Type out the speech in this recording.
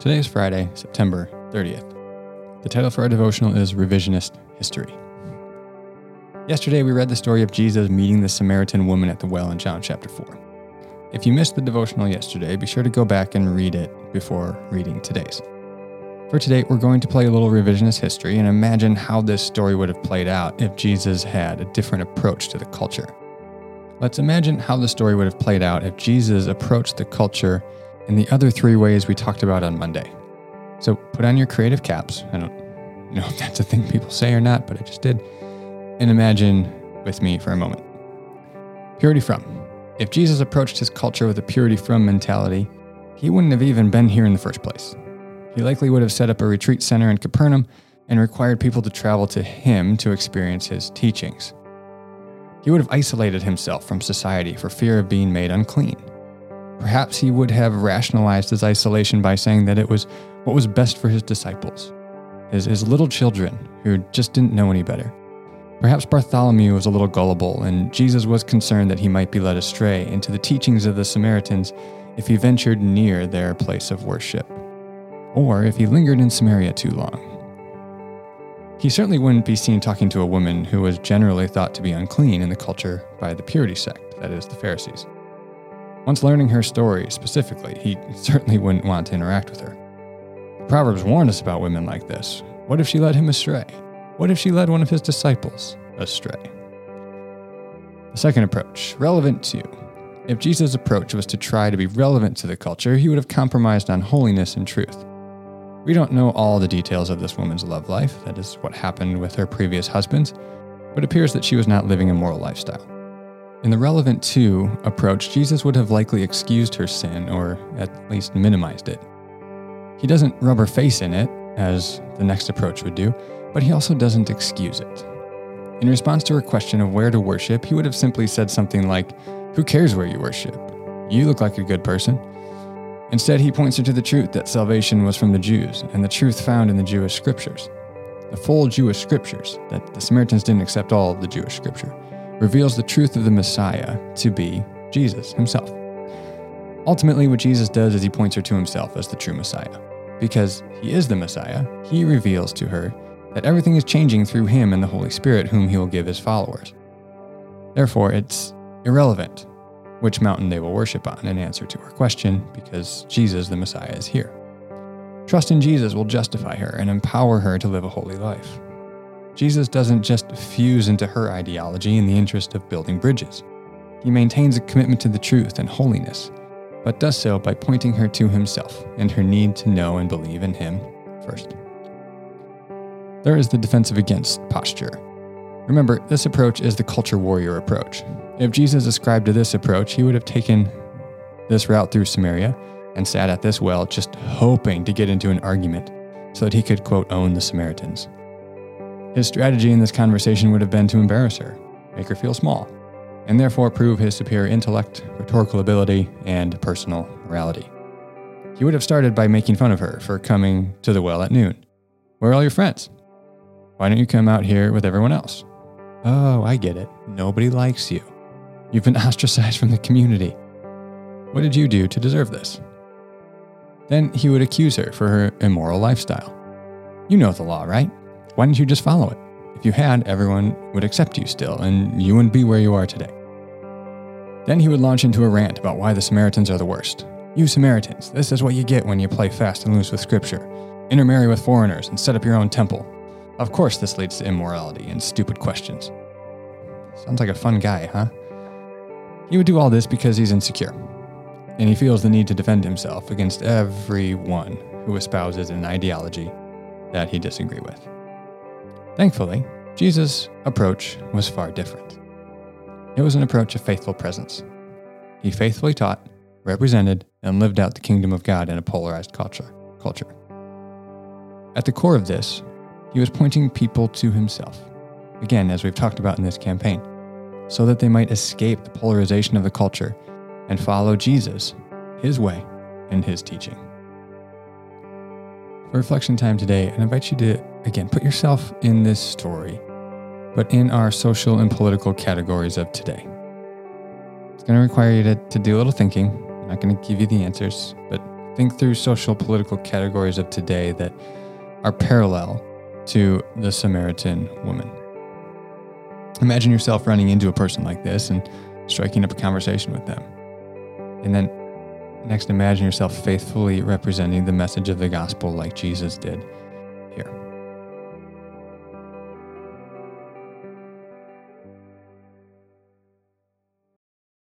Today is Friday, September 30th. The title for our devotional is Revisionist History. Yesterday, we read the story of Jesus meeting the Samaritan woman at the well in John chapter 4. If you missed the devotional yesterday, be sure to go back and read it before reading today's. For today, we're going to play a little revisionist history and imagine how this story would have played out if Jesus had a different approach to the culture. Let's imagine how the story would have played out if Jesus approached the culture in the other three ways we talked about on Monday. So put on your creative caps. I don't know if that's a thing people say or not, but I just did. And imagine with me for a moment. Purity from. If Jesus approached his culture with a purity from mentality, he wouldn't have even been here in the first place. He likely would have set up a retreat center in Capernaum and required people to travel to him to experience his teachings. He would have isolated himself from society for fear of being made unclean. Perhaps he would have rationalized his isolation by saying that it was what was best for his disciples, his, his little children who just didn't know any better. Perhaps Bartholomew was a little gullible, and Jesus was concerned that he might be led astray into the teachings of the Samaritans if he ventured near their place of worship, or if he lingered in Samaria too long. He certainly wouldn't be seen talking to a woman who was generally thought to be unclean in the culture by the purity sect, that is, the Pharisees. Once learning her story specifically, he certainly wouldn't want to interact with her. The Proverbs warn us about women like this. What if she led him astray? What if she led one of his disciples astray? The second approach, relevant to. If Jesus' approach was to try to be relevant to the culture, he would have compromised on holiness and truth. We don't know all the details of this woman's love life, that is, what happened with her previous husbands, but it appears that she was not living a moral lifestyle. In the relevant to approach, Jesus would have likely excused her sin, or at least minimized it. He doesn't rub her face in it, as the next approach would do, but he also doesn't excuse it. In response to her question of where to worship, he would have simply said something like, Who cares where you worship? You look like a good person. Instead, he points her to the truth that salvation was from the Jews and the truth found in the Jewish scriptures. The full Jewish scriptures, that the Samaritans didn't accept all of the Jewish scripture, reveals the truth of the Messiah to be Jesus himself. Ultimately, what Jesus does is he points her to himself as the true Messiah. Because he is the Messiah, he reveals to her that everything is changing through him and the Holy Spirit, whom he will give his followers. Therefore, it's irrelevant which mountain they will worship on in answer to her question, because Jesus, the Messiah, is here. Trust in Jesus will justify her and empower her to live a holy life. Jesus doesn't just fuse into her ideology in the interest of building bridges. He maintains a commitment to the truth and holiness, but does so by pointing her to himself and her need to know and believe in him first. There is the defensive against posture. Remember, this approach is the culture warrior approach. If Jesus ascribed to this approach, he would have taken this route through Samaria and sat at this well just hoping to get into an argument so that he could, quote, own the Samaritans. His strategy in this conversation would have been to embarrass her, make her feel small, and therefore prove his superior intellect, rhetorical ability, and personal morality. He would have started by making fun of her for coming to the well at noon. Where are all your friends? Why don't you come out here with everyone else? Oh, I get it. Nobody likes you. You've been ostracized from the community. What did you do to deserve this? Then he would accuse her for her immoral lifestyle. You know the law, right? Why didn't you just follow it? If you had, everyone would accept you still, and you wouldn't be where you are today. Then he would launch into a rant about why the Samaritans are the worst. You Samaritans, this is what you get when you play fast and loose with Scripture. Intermarry with foreigners and set up your own temple. Of course, this leads to immorality and stupid questions. Sounds like a fun guy, huh? He would do all this because he's insecure, and he feels the need to defend himself against everyone who espouses an ideology that he disagrees with. Thankfully, Jesus' approach was far different. It was an approach of faithful presence. He faithfully taught, represented, and lived out the kingdom of God in a polarized culture. culture. At the core of this he was pointing people to himself, again, as we've talked about in this campaign, so that they might escape the polarization of the culture and follow Jesus, his way, and his teaching. For reflection time today, I invite you to, again, put yourself in this story, but in our social and political categories of today. It's going to require you to, to do a little thinking. I'm not going to give you the answers, but Think through social political categories of today that are parallel to the Samaritan woman. Imagine yourself running into a person like this and striking up a conversation with them. And then next, imagine yourself faithfully representing the message of the gospel like Jesus did